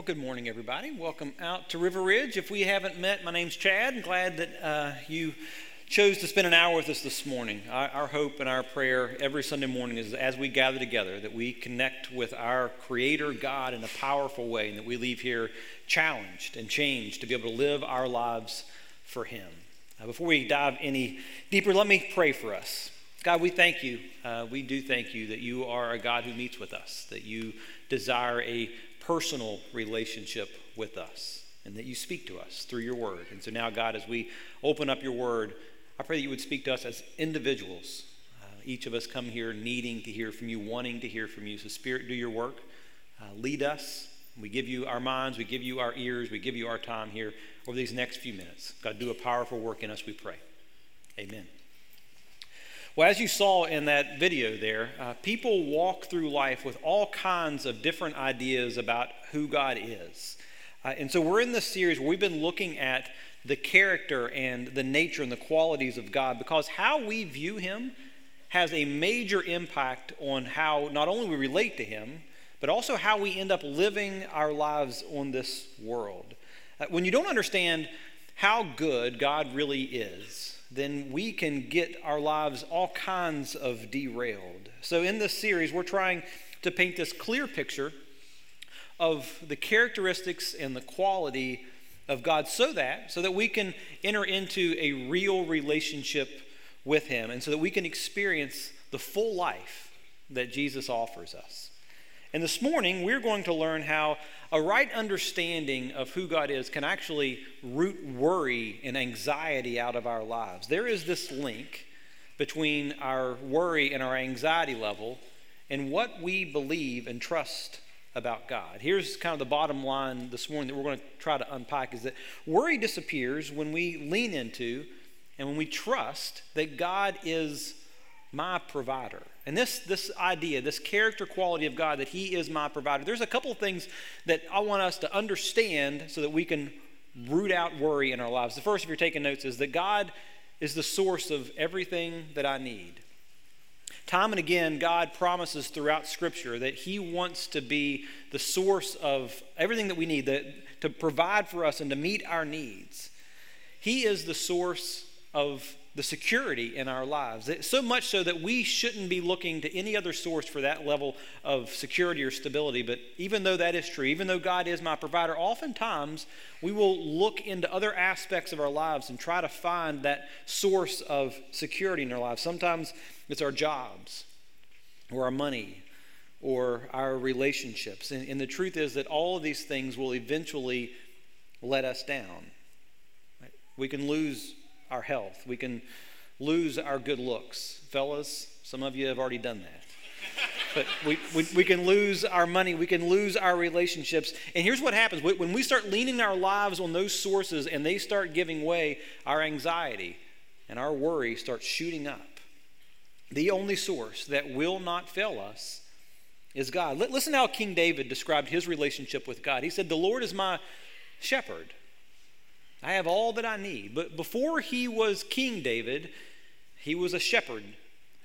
Well, good morning, everybody. Welcome out to River Ridge. If we haven't met, my name's Chad. I'm glad that uh, you chose to spend an hour with us this morning. Our, our, hope and our prayer every Sunday morning is as we gather together that we connect with our Creator God in a powerful way and that we leave here challenged and changed to be able to live our lives for Him. Uh, before we dive any deeper, let me pray for us. God, we thank you. Uh, we do thank you that you are a God who meets with us, that you desire a personal relationship with us and that you speak to us through your word. And so now, God, as we open up your word, I pray that you would speak to us as individuals. Uh, each of us come here needing to hear from you, wanting to hear from you. So, Spirit, do your work. Uh, lead us. We give you our minds, we give you our ears, we give you our time here over these next few minutes. God, do a powerful work in us, we pray. Amen. Well, as you saw in that video there, uh, people walk through life with all kinds of different ideas about who God is. Uh, and so we're in this series where we've been looking at the character and the nature and the qualities of God because how we view Him has a major impact on how not only we relate to Him, but also how we end up living our lives on this world. Uh, when you don't understand how good God really is, then we can get our lives all kinds of derailed. So, in this series, we're trying to paint this clear picture of the characteristics and the quality of God so that so that we can enter into a real relationship with him and so that we can experience the full life that Jesus offers us. And this morning we're going to learn how a right understanding of who God is can actually root worry and anxiety out of our lives. There is this link between our worry and our anxiety level and what we believe and trust about God. Here's kind of the bottom line this morning that we're going to try to unpack is that worry disappears when we lean into and when we trust that God is my provider. And this, this idea, this character quality of God, that He is my provider, there's a couple of things that I want us to understand so that we can root out worry in our lives. The first, if you're taking notes, is that God is the source of everything that I need. Time and again, God promises throughout Scripture that He wants to be the source of everything that we need, that, to provide for us and to meet our needs. He is the source of the security in our lives. So much so that we shouldn't be looking to any other source for that level of security or stability. But even though that is true, even though God is my provider, oftentimes we will look into other aspects of our lives and try to find that source of security in our lives. Sometimes it's our jobs or our money or our relationships. And, and the truth is that all of these things will eventually let us down. We can lose our health. We can lose our good looks. Fellas, some of you have already done that. but we, we, we, can lose our money. We can lose our relationships. And here's what happens when we start leaning our lives on those sources and they start giving way, our anxiety and our worry starts shooting up. The only source that will not fail us is God. Listen how King David described his relationship with God. He said, The Lord is my shepherd. I have all that I need. But before he was King David, he was a shepherd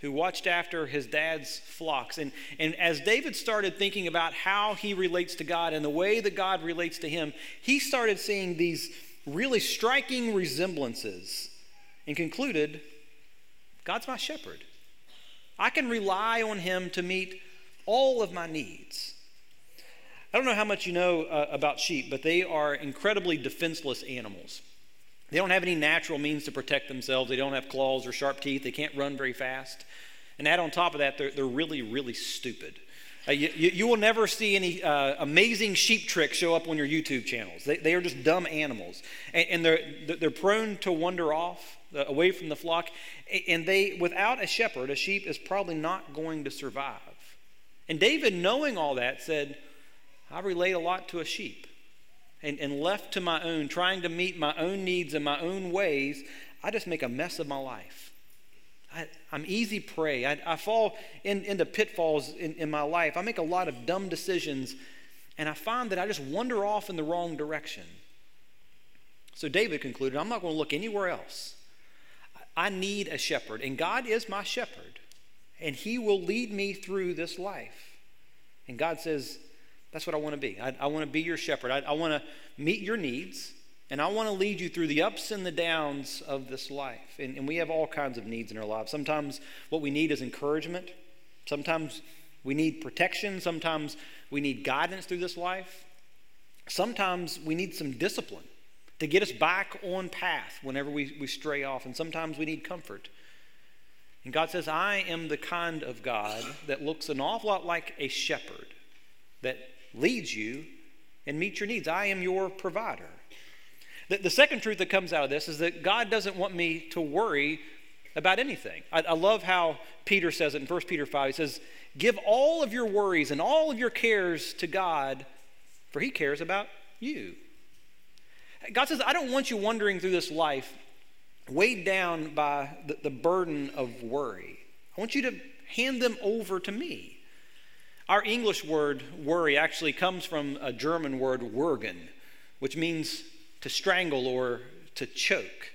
who watched after his dad's flocks. And, and as David started thinking about how he relates to God and the way that God relates to him, he started seeing these really striking resemblances and concluded God's my shepherd. I can rely on him to meet all of my needs. I don't know how much you know uh, about sheep, but they are incredibly defenseless animals. They don't have any natural means to protect themselves. They don't have claws or sharp teeth. They can't run very fast. And add on top of that, they're, they're really, really stupid. Uh, you, you, will never see any uh, amazing sheep tricks show up on your YouTube channels. They, they are just dumb animals. And, and, they're, they're prone to wander off uh, away from the flock. And they, without a shepherd, a sheep is probably not going to survive. And David, knowing all that, said, I relate a lot to a sheep. And, and left to my own, trying to meet my own needs in my own ways, I just make a mess of my life. I, am easy prey. I, I fall in, into pitfalls in, in my life. I make a lot of dumb decisions, and I find that I just wander off in the wrong direction. So David concluded, I'm not going to look anywhere else. I need a shepherd, and God is my shepherd, and He will lead me through this life. And God says, That's what I want to be. I, I want to be your shepherd. I, I want to meet your needs, and I want to lead you through the ups and the downs of this life. And, and we have all kinds of needs in our lives. Sometimes what we need is encouragement, sometimes we need protection, sometimes we need guidance through this life, sometimes we need some discipline to get us back on path whenever we, we stray off, and sometimes we need comfort. And God says, I am the kind of God that looks an awful lot like a shepherd that leads you and meets your needs. I am your provider. The, the second truth that comes out of this is that God doesn't want me to worry about anything. I, I love how Peter says it in 1 Peter 5. He says, Give all of your worries and all of your cares to God, for he cares about you. God says, I don't want you wandering through this life weighed down by the, the burden of worry. I want you to hand them over to me. Our English word worry actually comes from a German word würgen, which means to strangle or to choke.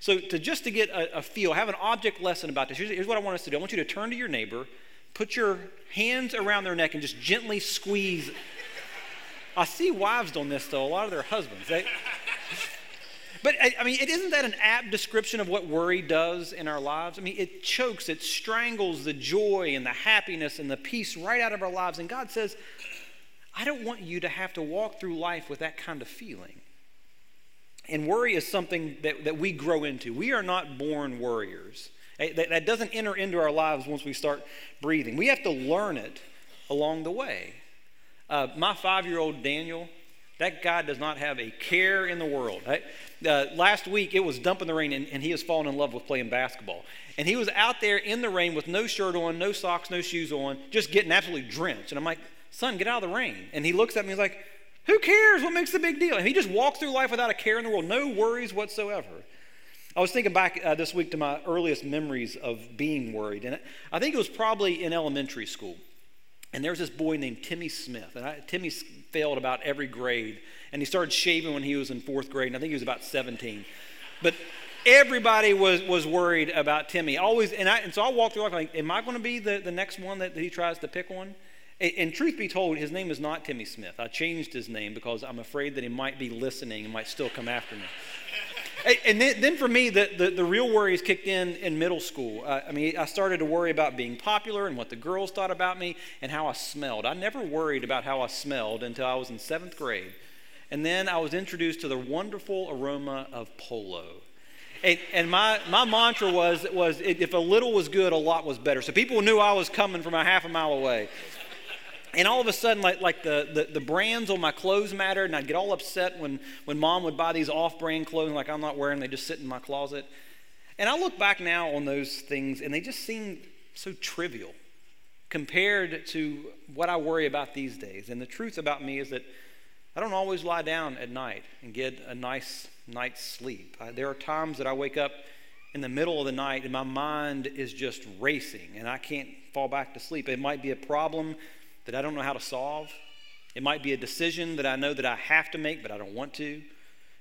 So, to just to get a, a feel, have an object lesson about this. Here's, here's what I want us to do. I want you to turn to your neighbor, put your hands around their neck, and just gently squeeze. I see wives doing this though. A lot of their husbands. They, but I mean, it isn't that an apt description of what worry does in our lives? I mean, it chokes, it strangles the joy and the happiness and the peace right out of our lives. And God says, I don't want you to have to walk through life with that kind of feeling. And worry is something that, that we grow into. We are not born worriers. That, that doesn't enter into our lives once we start breathing. We have to learn it along the way. Uh, my five year old Daniel, that guy does not have a care in the world. I, uh, last week it was dumping the rain, and, and he has fallen in love with playing basketball. And he was out there in the rain with no shirt on, no socks, no shoes on, just getting absolutely drenched. And I'm like, son, get out of the rain. And he looks at me, he's like, who cares? What makes the big deal? And he just walks through life without a care in the world, no worries whatsoever. I was thinking back uh, this week to my earliest memories of being worried, and I think it was probably in elementary school. And there was this boy named Timmy Smith, and I, Timmy failed about every grade. And he started shaving when he was in fourth grade, and I think he was about 17. But everybody was, was worried about Timmy. Always, and, I, and so I walked through life like, am I going to be the, the next one that, that he tries to pick on? And, and, truth be told, his name is not Timmy Smith. I changed his name because I'm afraid that he might be listening and might still come after me. And then, then, for me, the, the, the, real worries kicked in in middle school. Uh, I mean, I started to worry about being popular and what the girls thought about me and how I smelled. I never worried about how I smelled until I was in seventh grade. And then I was introduced to the wonderful aroma of polo. And, and my, my mantra was, was if a little was good, a lot was better. So people knew I was coming from a half a mile away. And all of a sudden, like, like the, the, the, brands on my clothes mattered, and I'd get all upset when, when mom would buy these off brand clothes, like I'm not wearing, they just sit in my closet. And I look back now on those things, and they just seem so trivial compared to what I worry about these days. And the truth about me is that I don't always lie down at night and get a nice night's sleep. I, there are times that I wake up in the middle of the night and my mind is just racing and I can't fall back to sleep. It might be a problem that I don't know how to solve. It might be a decision that I know that I have to make, but I don't want to.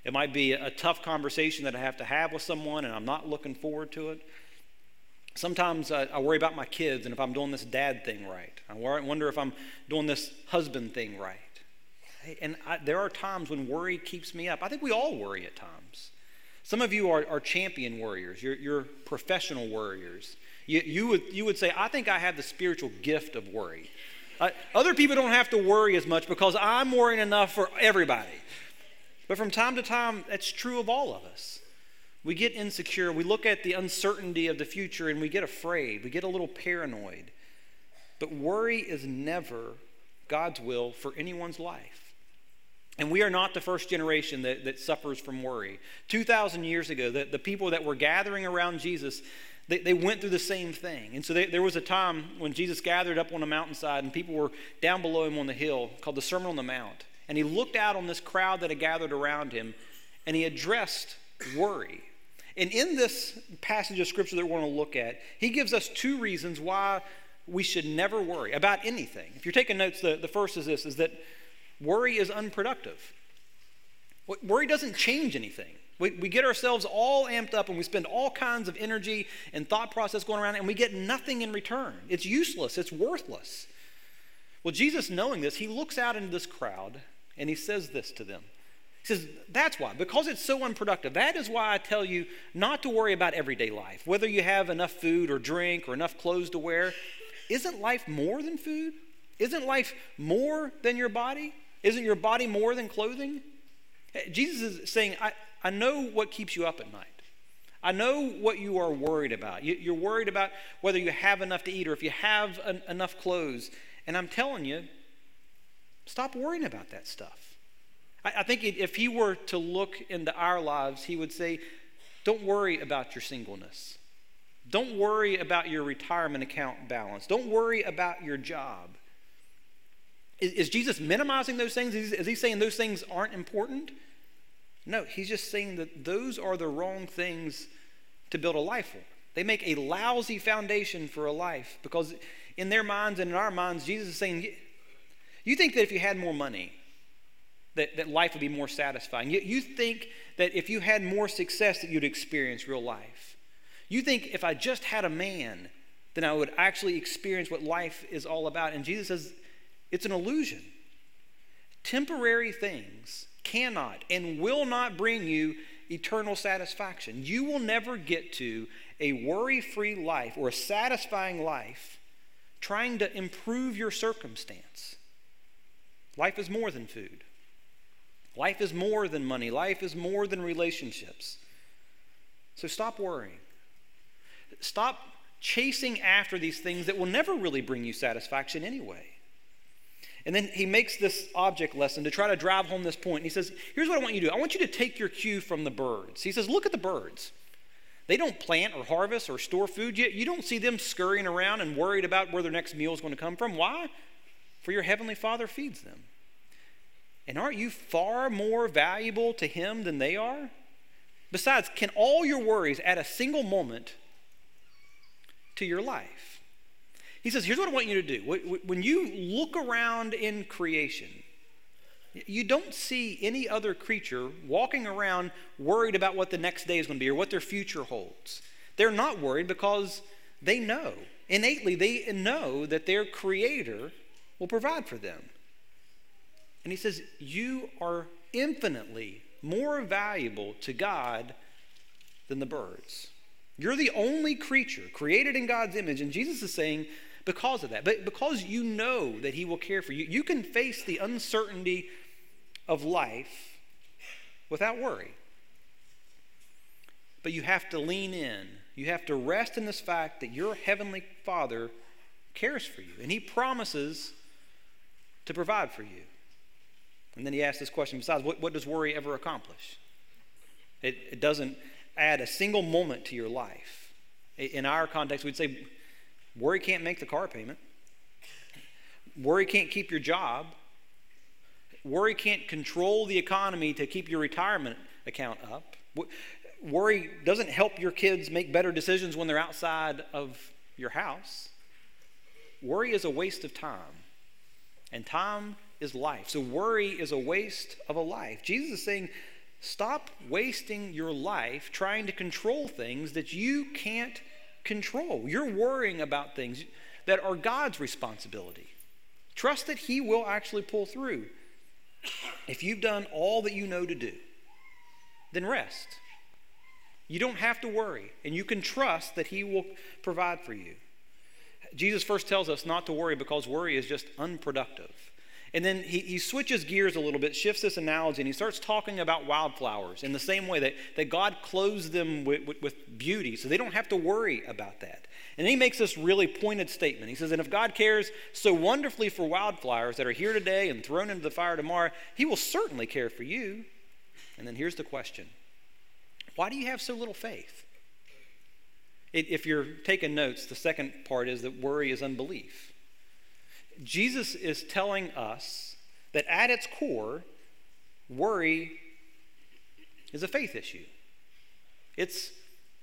It might be a tough conversation that I have to have with someone, and I'm not looking forward to it. Sometimes I, worry about my kids and if I'm doing this dad thing right. I wonder if I'm doing this husband thing right. And I, there are times when worry keeps me up. I think we all worry at times. Some of you are, are champion warriors, you're, you're professional warriors. You, you, would, you would say, I think I have the spiritual gift of worry. Other people don't have to worry as much because I'm worrying enough for everybody. But from time to time, that's true of all of us. We get insecure. We look at the uncertainty of the future and we get afraid. We get a little paranoid. But worry is never God's will for anyone's life. And we are not the first generation that, that suffers from worry. 2,000 years ago, the, the people that were gathering around Jesus, they, they went through the same thing. And so they, there was a time when Jesus gathered up on a mountainside and people were down below him on the hill called the Sermon on the Mount. And he looked out on this crowd that had gathered around him and he addressed worry. And in this passage of scripture that we're going to look at, he gives us two reasons why we should never worry about anything. If you're taking notes, the, the first is this is that worry is unproductive. Worry doesn't change anything. We, we get ourselves all amped up and we spend all kinds of energy and thought process going around and we get nothing in return. It's useless, it's worthless. Well, Jesus, knowing this, he looks out into this crowd and he says this to them. He says, That's why, because it's so unproductive. That is why I tell you not to worry about everyday life, whether you have enough food or drink or enough clothes to wear. Isn't life more than food? Isn't life more than your body? Isn't your body more than clothing? Jesus is saying, I, I know what keeps you up at night. I know what you are worried about. You, are worried about whether you have enough to eat or if you have enough clothes. And I'm telling you, stop worrying about that stuff. I, I think if he were to look into our lives, he would say, Don't worry about your singleness. Don't worry about your retirement account balance. Don't worry about your job. Is, is Jesus minimizing those things? Is, is he saying those things aren't important? No, he's just saying that those are the wrong things to build a life for. They make a lousy foundation for a life because, in their minds and in our minds, Jesus is saying, You think that if you had more money, that, that life would be more satisfying. You, you think that if you had more success, that you'd experience real life. You think if I just had a man, then I would actually experience what life is all about. And Jesus says, it's an illusion. Temporary things cannot and will not bring you eternal satisfaction. You will never get to a worry free life or a satisfying life trying to improve your circumstance. Life is more than food. Life is more than money. Life is more than relationships. So stop worrying. Stop chasing after these things that will never really bring you satisfaction anyway. And then he makes this object lesson to try to drive home this point. And he says, Here's what I want you to do I want you to take your cue from the birds. He says, Look at the birds. They don't plant or harvest or store food yet. You don't see them scurrying around and worried about where their next meal is going to come from. Why? For your heavenly Father feeds them. And aren't you far more valuable to Him than they are? Besides, can all your worries add a single moment to your life? He says, Here's what I want you to do. When you look around in creation, you don't see any other creature walking around worried about what the next day is going to be or what their future holds. They're not worried because they know. Innately, they know that their Creator will provide for them. And he says, You are infinitely more valuable to God than the birds. You're the only creature created in God's image. And Jesus is saying, because of that, but because you know that He will care for you, you can face the uncertainty of life without worry. But you have to lean in. You have to rest in this fact that your Heavenly Father cares for you, and He promises to provide for you. And then he asked this question besides, what, what does worry ever accomplish? It, it doesn't add a single moment to your life. In our context, we'd say worry can't make the car payment, worry can't keep your job, worry can't control the economy to keep your retirement account up. Worry doesn't help your kids make better decisions when they're outside of your house. Worry is a waste of time. And time is life. So worry is a waste of a life. Jesus is saying, stop wasting your life trying to control things that you can't control. You're worrying about things that are God's responsibility. Trust that He will actually pull through. If you've done all that you know to do, then rest. You don't have to worry, and you can trust that He will provide for you. Jesus first tells us not to worry because worry is just unproductive. And then he, he switches gears a little bit, shifts this analogy, and he starts talking about wildflowers in the same way that, that God clothes them with, with, with beauty, so they don't have to worry about that. And he makes this really pointed statement. He says, And if God cares so wonderfully for wildflowers that are here today and thrown into the fire tomorrow, he will certainly care for you. And then here's the question Why do you have so little faith? If you're taking notes, the second part is that worry is unbelief. Jesus is telling us that at its core, worry is a faith issue. It's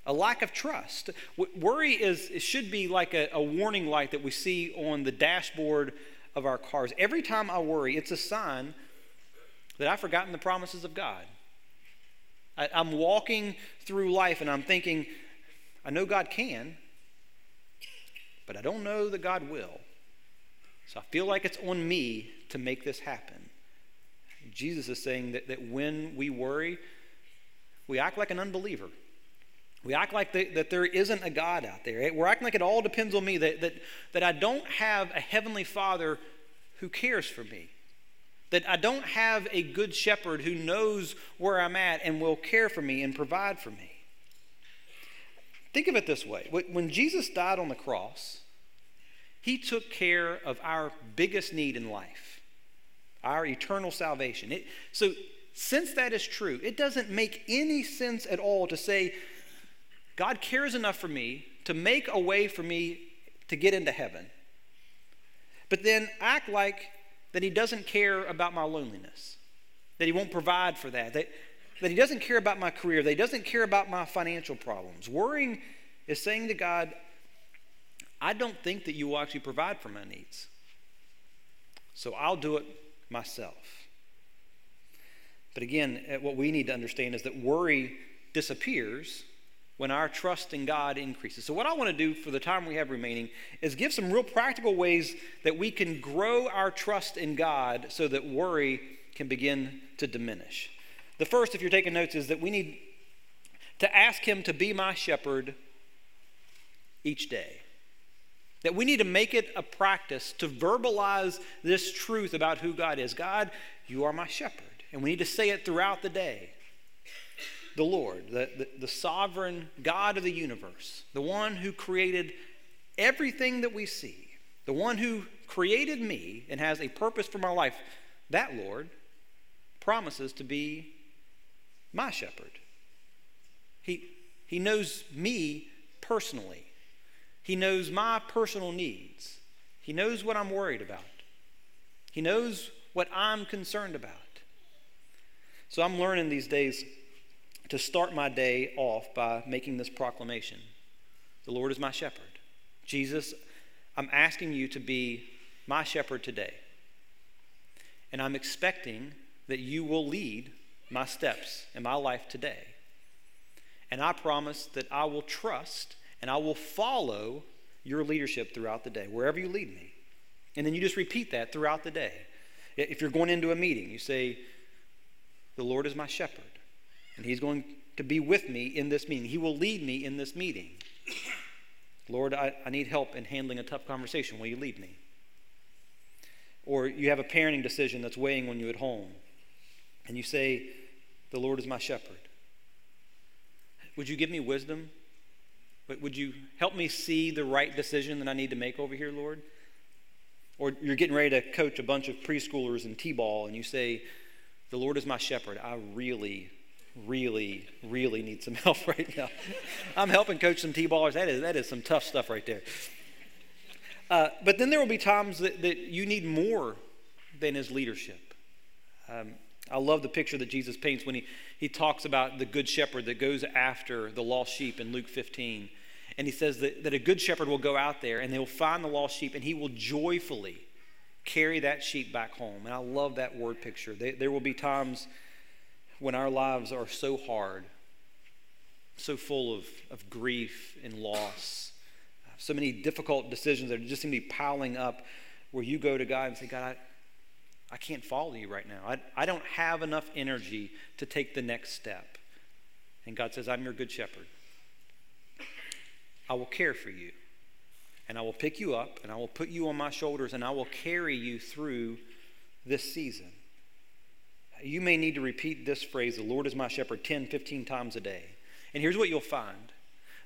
a lack of trust. Worry is it should be like a, a, warning light that we see on the dashboard of our cars. Every time I worry, it's a sign that I've forgotten the promises of God. I, I'm walking through life and I'm thinking, I know God can, but I don't know that God will. So I feel like it's on me to make this happen. Jesus is saying that, that when we worry, we act like an unbeliever. We act like the, that there isn't a God out there. We're acting like it all depends on me, that, that, that I don't have a heavenly Father who cares for me. That I don't have a good shepherd who knows where I'm at and will care for me and provide for me. Think of it this way when Jesus died on the cross, he took care of our biggest need in life, our eternal salvation. It, so, since that is true, it doesn't make any sense at all to say, God cares enough for me to make a way for me to get into heaven, but then act like that He doesn't care about my loneliness, that He won't provide for that, that, that He doesn't care about my career, that He doesn't care about my financial problems. Worrying is saying to God, I don't think that you will actually provide for my needs. So I'll do it myself. But again, eh, what we need to understand is that worry disappears when our trust in God increases. So, what I want to do for the time we have remaining is give some real practical ways that we can grow our trust in God so that worry can begin to diminish. The first, if you're taking notes, is that we need to ask Him to be my shepherd each day. That we need to make it a practice to verbalize this truth about who God is. God, you are my shepherd. And we need to say it throughout the day. The Lord, the, the, the sovereign God of the universe, the one who created everything that we see, the one who created me and has a purpose for my life, that Lord promises to be my shepherd. He, he knows me personally. He knows my personal needs. He knows what I'm worried about. He knows what I'm concerned about. So I'm learning these days to start my day off by making this proclamation The Lord is my shepherd. Jesus, I'm asking you to be my shepherd today. And I'm expecting that you will lead my steps in my life today. And I promise that I will trust and I will follow your leadership throughout the day, wherever you lead me. And then you just repeat that throughout the day. If you're going into a meeting, you say, The Lord is my shepherd, and He's going to be with me in this meeting. He will lead me in this meeting. Lord, I, I need help in handling a tough conversation. Will you lead me? Or you have a parenting decision that's weighing on you at home, and you say, The Lord is my shepherd. Would you give me wisdom would you help me see the right decision that I need to make over here, Lord? Or you're getting ready to coach a bunch of preschoolers in T ball and you say, The Lord is my shepherd. I really, really, really need some help right now. I'm helping coach some T ballers. That is, that is some tough stuff right there. Uh, but then there will be times that, that you need more than his leadership. Um, I love the picture that Jesus paints when he, he talks about the good shepherd that goes after the lost sheep in Luke 15. And he says that, that a good shepherd will go out there and they will find the lost sheep and he will joyfully carry that sheep back home. And I love that word picture. They, there will be times when our lives are so hard, so full of, of grief and loss, so many difficult decisions that just seem to be piling up, where you go to God and say, God, I, I can't follow you right now. I, I don't have enough energy to take the next step. And God says, I'm your good shepherd. I will care for you. And I will pick you up and I will put you on my shoulders and I will carry you through this season. You may need to repeat this phrase, the Lord is my shepherd, 10, 15 times a day. And here's what you'll find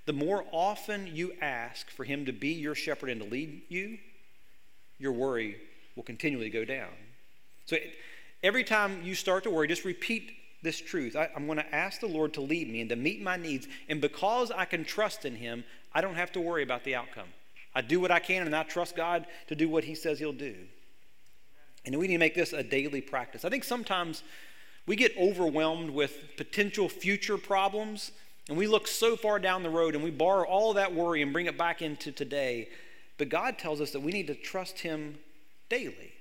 the more often you ask for him to be your shepherd and to lead you, your worry will continually go down. So every time you start to worry, just repeat this truth. I, am going to ask the Lord to lead me and to meet my needs. And because I can trust in Him, I don't have to worry about the outcome. I do what I can and I trust God to do what He says He'll do. And we need to make this a daily practice. I think sometimes we get overwhelmed with potential future problems and we look so far down the road and we borrow all that worry and bring it back into today. But God tells us that we need to trust Him daily.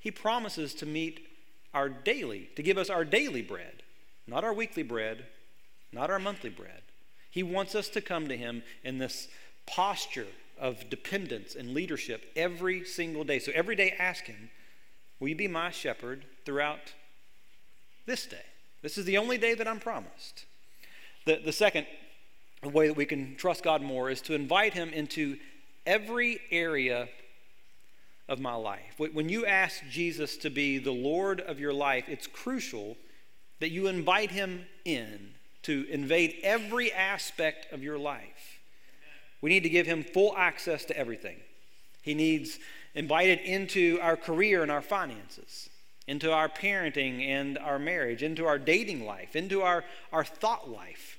He promises to meet our daily, to give us our daily bread, not our weekly bread, not our monthly bread. He wants us to come to Him in this posture of dependence and leadership every single day. So every day, ask Him, Will you be my shepherd throughout this day? This is the only day that I'm promised. The, the second way that we can trust God more is to invite Him into every area of my life. When you ask Jesus to be the Lord of your life, it's crucial that you invite Him in to invade every aspect of your life. We need to give Him full access to everything. He needs invited into our career and our finances, into our parenting and our marriage, into our dating life, into our, our thought life.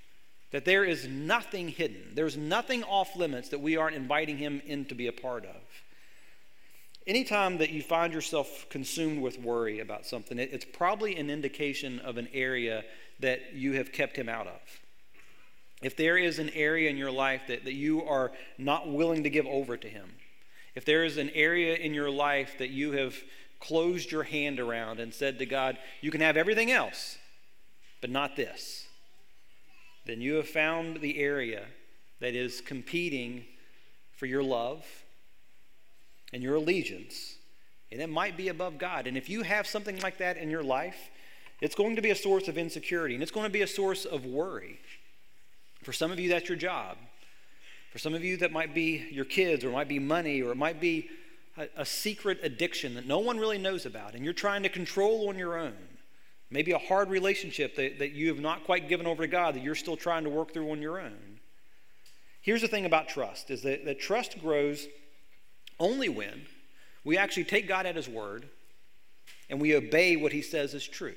That there is nothing hidden. There's nothing off limits that we aren't inviting Him in to be a part of. Anytime that you find yourself consumed with worry about something, it's probably an indication of an area that you have kept Him out of. If there is an area in your life that, that you are not willing to give over to Him, if there is an area in your life that you have closed your hand around and said to God, You can have everything else, but not this, then you have found the area that is competing for your love and your allegiance, and it might be above God. And if you have something like that in your life, it's going to be a source of insecurity and it's going to be a source of worry. For some of you, that's your job. For some of you, that might be your kids, or it might be money, or it might be a, a secret addiction that no one really knows about, and you're trying to control on your own. Maybe a hard relationship that, that you have not quite given over to God that you're still trying to work through on your own. Here's the thing about trust is that, that trust grows only when we actually take God at His word and we obey what He says is true.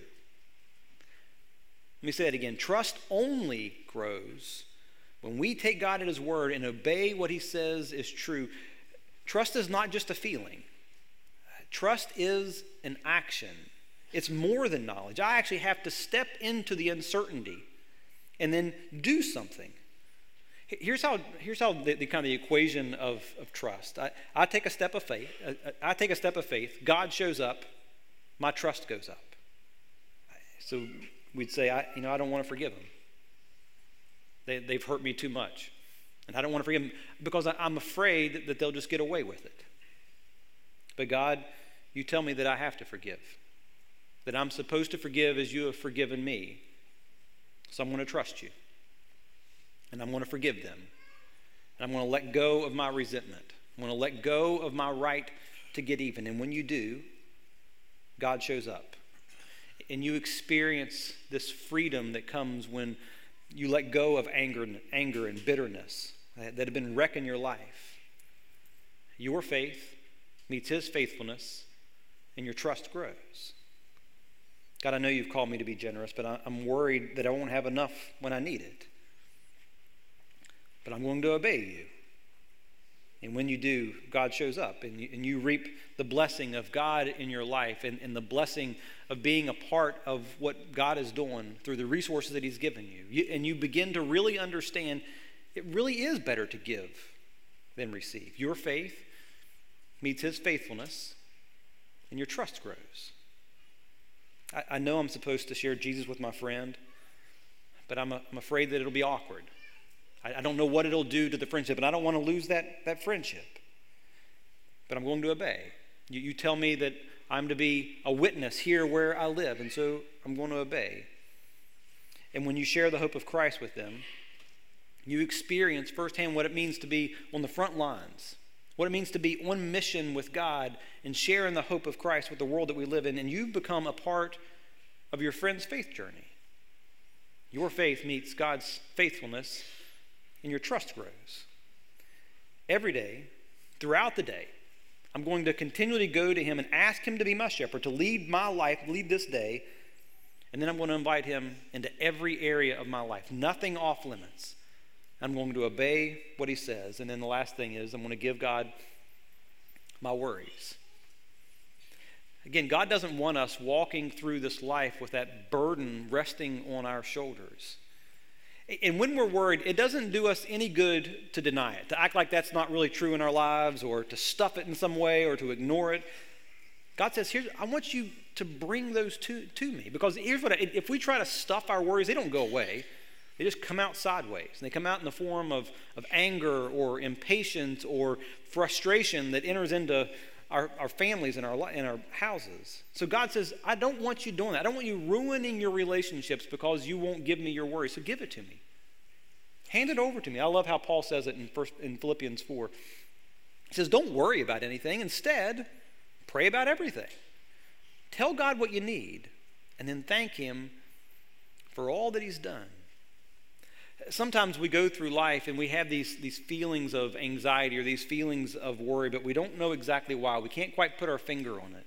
Let me say it again. Trust only grows when we take God at His word and obey what He says is true, trust is not just a feeling, trust is an action. It's more than knowledge. I actually have to step into the uncertainty and then do something. Here's how, here's how the, the kind of the equation of, of trust. I, I take a step of faith. I, uh, uh, I take a step of faith. God shows up. My trust goes up. So we'd say, I, you know, I don't want to forgive them. They, they've hurt me too much. And I don't want to forgive them because I, I'm afraid that they'll just get away with it. But God, you tell me that I have to forgive, that I'm supposed to forgive as you have forgiven me. So I'm going to trust you. And I'm going to forgive them. And I'm going to let go of my resentment. I'm going to let go of my right to get even. And when you do, God shows up. And you experience this freedom that comes when you let go of anger, anger and bitterness that have been wrecking your life. Your faith meets His faithfulness, and your trust grows. God, I know you've called me to be generous, but I'm worried that I won't have enough when I need it. But I'm going to obey you. And when you do, God shows up and you, and you reap the blessing of God in your life and, and, the blessing of being a part of what God is doing through the resources that He's given you. you. And you begin to really understand it really is better to give than receive. Your faith meets His faithfulness, and your trust grows. I, I know I'm supposed to share Jesus with my friend, but I'm, a, I'm afraid that it'll be awkward. I, I don't know what it'll do to the friendship, and I don't want to lose that, that friendship. But I'm going to obey. You, you tell me that I'm to be a witness here where I live, and so I'm going to obey. And when you share the hope of Christ with them, you experience firsthand what it means to be on the front lines, what it means to be on mission with God and sharing the hope of Christ with the world that we live in, and you've become a part of your friend's faith journey. Your faith meets God's faithfulness, and your trust grows. Every day, throughout the day, I'm going to continually go to him and ask him to be my shepherd, to lead my life, lead this day. And then I'm going to invite him into every area of my life, nothing off limits. I'm going to obey what he says. And then the last thing is, I'm going to give God my worries. Again, God doesn't want us walking through this life with that burden resting on our shoulders. And when we're worried, it doesn't do us any good to deny it, to act like that's not really true in our lives, or to stuff it in some way, or to ignore it. God says, "Here's I want you to bring those to, to me. Because here's what I, if we try to stuff our worries, they don't go away. They just come out sideways. And they come out in the form of, of anger or impatience or frustration that enters into our, our families and our, and our houses. So God says, I don't want you doing that. I don't want you ruining your relationships because you won't give me your worry. So give it to me. Hand it over to me. I love how Paul says it in, first, in Philippians 4. He says, Don't worry about anything. Instead, pray about everything. Tell God what you need and then thank Him for all that He's done sometimes we go through life and we have these, these feelings of anxiety or these feelings of worry, but we don't know exactly why. We can't quite put our finger on it.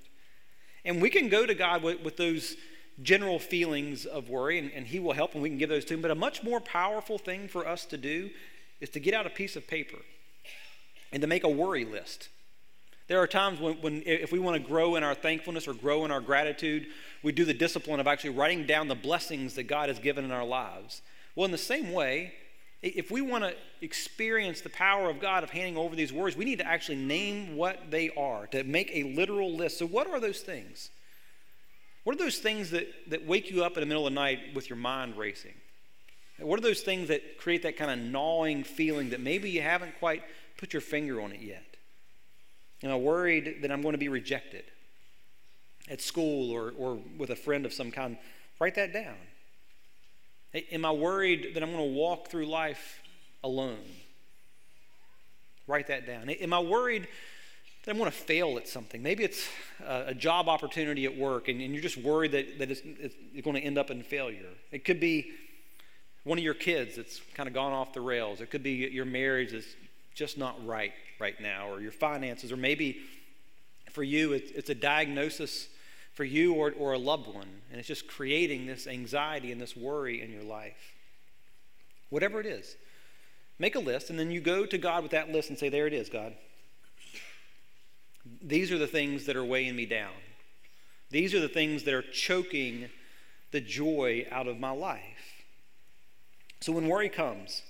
And we can go to God with, with those general feelings of worry, and, and He will help and we can give those to Him. But a much more powerful thing for us to do is to get out a piece of paper and to make a worry list. There are times when, when, if we want to grow in our thankfulness or grow in our gratitude, we do the discipline of actually writing down the blessings that God has given in our lives. Well, in the same way, if we want to experience the power of God of handing over these words, we need to actually name what they are, to make a literal list. So, what are those things? What are those things that, that wake you up in the middle of the night with your mind racing? What are those things that create that kind of gnawing feeling that maybe you haven't quite put your finger on it yet? You know, worried that I'm going to be rejected at school or, or with a friend of some kind. Write that down. Am I worried that I'm going to walk through life alone? Write that down. Am I worried that I'm going to fail at something? Maybe it's a job opportunity at work and, you're just worried that, that it's, going to end up in failure. It could be one of your kids that's kind of gone off the rails. It could be your marriage that's just not right right now, or your finances, or maybe for you it's a diagnosis for you or, or a loved one. And it's just creating this anxiety and this worry in your life. Whatever it is, make a list and then you go to God with that list and say, There it is, God. These are the things that are weighing me down. These are the things that are choking the joy out of my life. So when worry comes,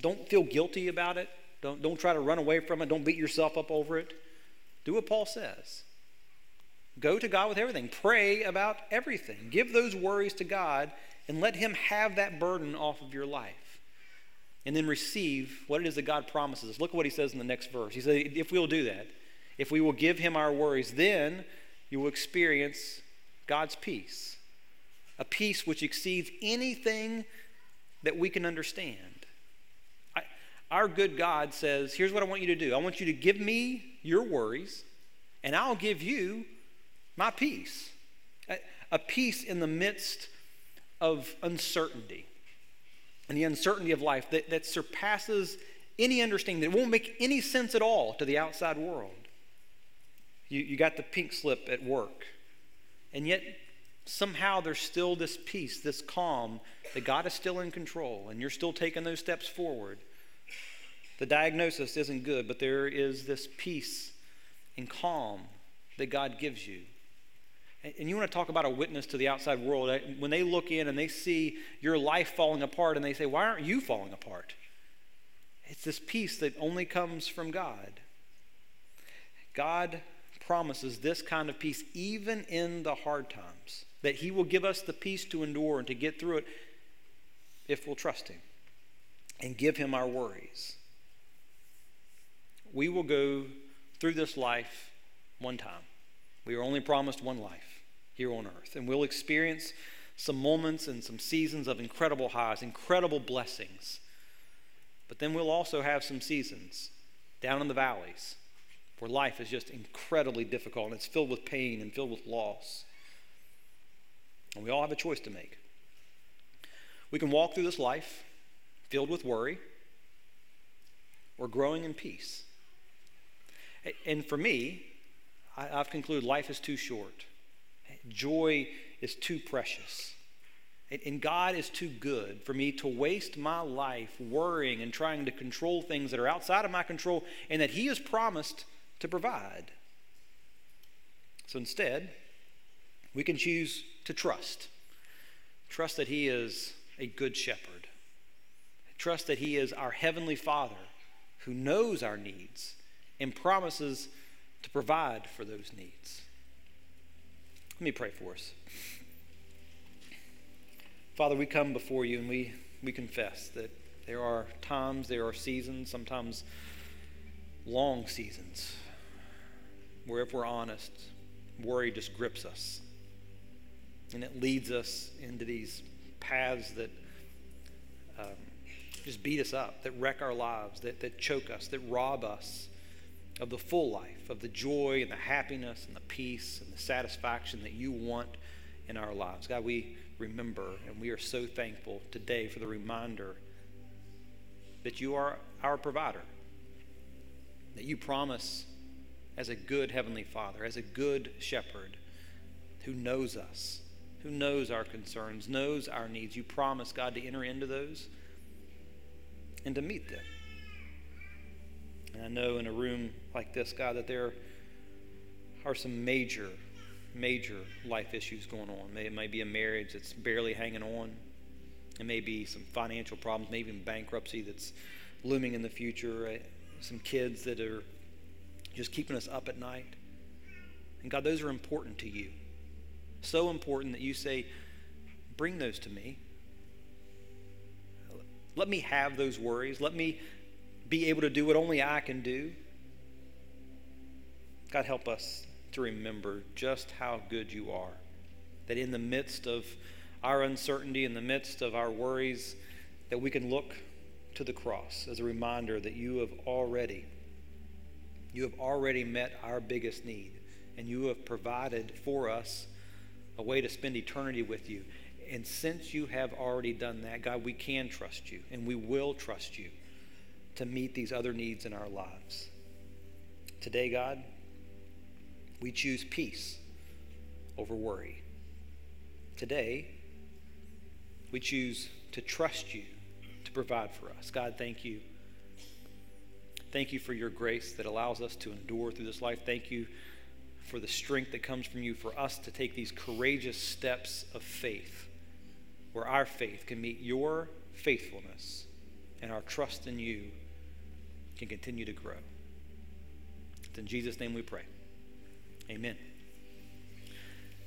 don't feel guilty about it. Don't, don't try to run away from it. Don't beat yourself up over it. Do what Paul says. Go to God with everything. Pray about everything. Give those worries to God and let Him have that burden off of your life. And then receive what it is that God promises. Look at what He says in the next verse. He says, if we'll do that, if we will give Him our worries, then you will experience God's peace. A peace which exceeds anything that we can understand. Our good God says, Here's what I want you to do I want you to give me your worries, and I'll give you my peace. A peace in the midst of uncertainty and the uncertainty of life that, that surpasses any understanding, that won't make any sense at all to the outside world. You, you got the pink slip at work, and yet somehow there's still this peace, this calm, that God is still in control, and you're still taking those steps forward. The diagnosis isn't good, but there is this peace and calm that God gives you. And you want to talk about a witness to the outside world. When they look in and they see your life falling apart and they say, Why aren't you falling apart? It's this peace that only comes from God. God promises this kind of peace even in the hard times, that He will give us the peace to endure and to get through it if we'll trust Him and give Him our worries. We will go through this life one time. We are only promised one life here on earth, and we'll experience some moments and some seasons of incredible highs, incredible blessings. But then we'll also have some seasons down in the valleys where life is just incredibly difficult and it's filled with pain and filled with loss. And we all have a choice to make. We can walk through this life filled with worry or growing in peace. And for me, I, have concluded life is too short. Joy is too precious. And God is too good for me to waste my life worrying and trying to control things that are outside of my control and that He has promised to provide. So instead, we can choose to trust. Trust that He is a good shepherd. Trust that He is our Heavenly Father who knows our needs and promises to provide for those needs. Let me pray for us. Father, we come before you and we, we confess that there are times, there are seasons, sometimes long seasons, where if we're honest, worry just grips us. And it leads us into these paths that um, just beat us up, that wreck our lives, that, that choke us, that rob us of the full life, of the joy and the happiness and the peace and the satisfaction that you want in our lives. God, we remember and we are so thankful today for the reminder that you are our provider, that you promise as a good Heavenly Father, as a good shepherd who knows us, who knows our concerns, knows our needs. You promise, God, to enter into those and to meet them. And I know in a room like this, God, that there are some major, major life issues going on. It may be a marriage that's barely hanging on. It may be some financial problems, maybe even bankruptcy that's looming in the future. Eh, some kids that are just keeping us up at night. And God, those are important to you. So important that you say, bring those to me. Let me have those worries. Let me be able to do what only I can do. God, help us to remember just how good you are. That in the midst of our uncertainty, in the midst of our worries, that we can look to the cross as a reminder that you have already you have already met our biggest need and you have provided for us a way to spend eternity with you. And since you have already done that, God, we can trust you and we will trust you to meet these other needs in our lives. Today, God, we choose peace over worry. Today, we choose to trust you to provide for us. God, thank you. Thank you for your grace that allows us to endure through this life. Thank you for the strength that comes from you for us to take these courageous steps of faith where our faith can meet your faithfulness and our trust in you can continue to grow. It's in Jesus' name we pray. Amen.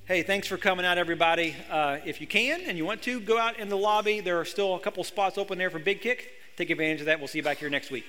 Hey, thanks for coming out, everybody. Uh, if you can and you want to, go out in the lobby. There are still a couple spots open there for Big Kick. Take advantage of that. We'll see you back here next week.